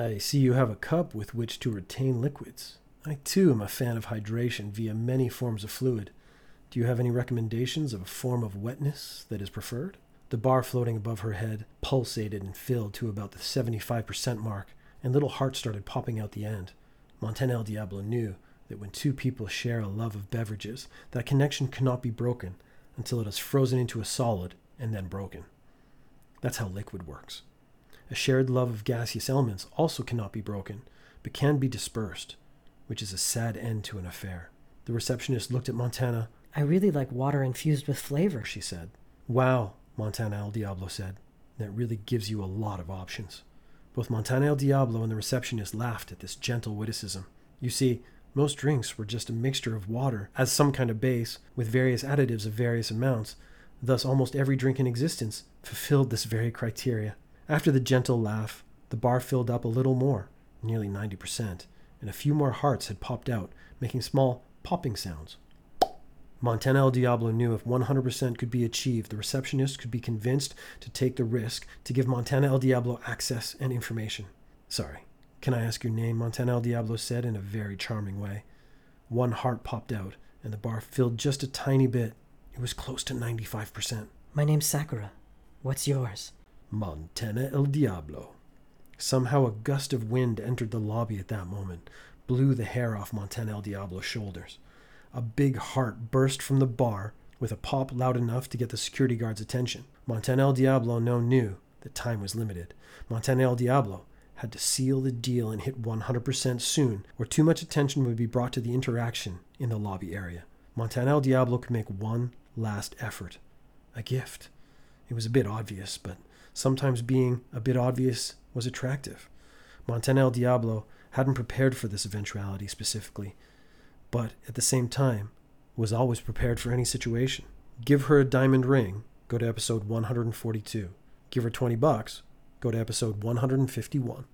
I see you have a cup with which to retain liquids. I too am a fan of hydration via many forms of fluid. Do you have any recommendations of a form of wetness that is preferred? The bar floating above her head pulsated and filled to about the 75% mark, and little hearts started popping out the end. Montana El Diablo knew that when two people share a love of beverages, that connection cannot be broken until it is frozen into a solid and then broken. That's how liquid works. A shared love of gaseous elements also cannot be broken, but can be dispersed, which is a sad end to an affair. The receptionist looked at Montana. I really like water infused with flavor, she said. Wow, Montana El Diablo said. That really gives you a lot of options. Both Montana El Diablo and the receptionist laughed at this gentle witticism. You see, most drinks were just a mixture of water as some kind of base with various additives of various amounts. Thus, almost every drink in existence fulfilled this very criteria. After the gentle laugh, the bar filled up a little more, nearly 90%, and a few more hearts had popped out, making small popping sounds. Montana El Diablo knew if 100% could be achieved, the receptionist could be convinced to take the risk to give Montana El Diablo access and information. Sorry, can I ask your name? Montana El Diablo said in a very charming way. One heart popped out, and the bar filled just a tiny bit. It was close to 95%. My name's Sakura. What's yours? Montana El Diablo. Somehow a gust of wind entered the lobby at that moment, blew the hair off Montana El Diablo's shoulders. A big heart burst from the bar with a pop loud enough to get the security guard's attention. Montana El Diablo now knew that time was limited. Montana El Diablo had to seal the deal and hit 100% soon, or too much attention would be brought to the interaction in the lobby area. Montana El Diablo could make one last effort a gift. It was a bit obvious, but sometimes being a bit obvious was attractive. Montana El Diablo hadn't prepared for this eventuality specifically but at the same time was always prepared for any situation. Give her a diamond ring, go to episode 142. Give her 20 bucks, go to episode 151.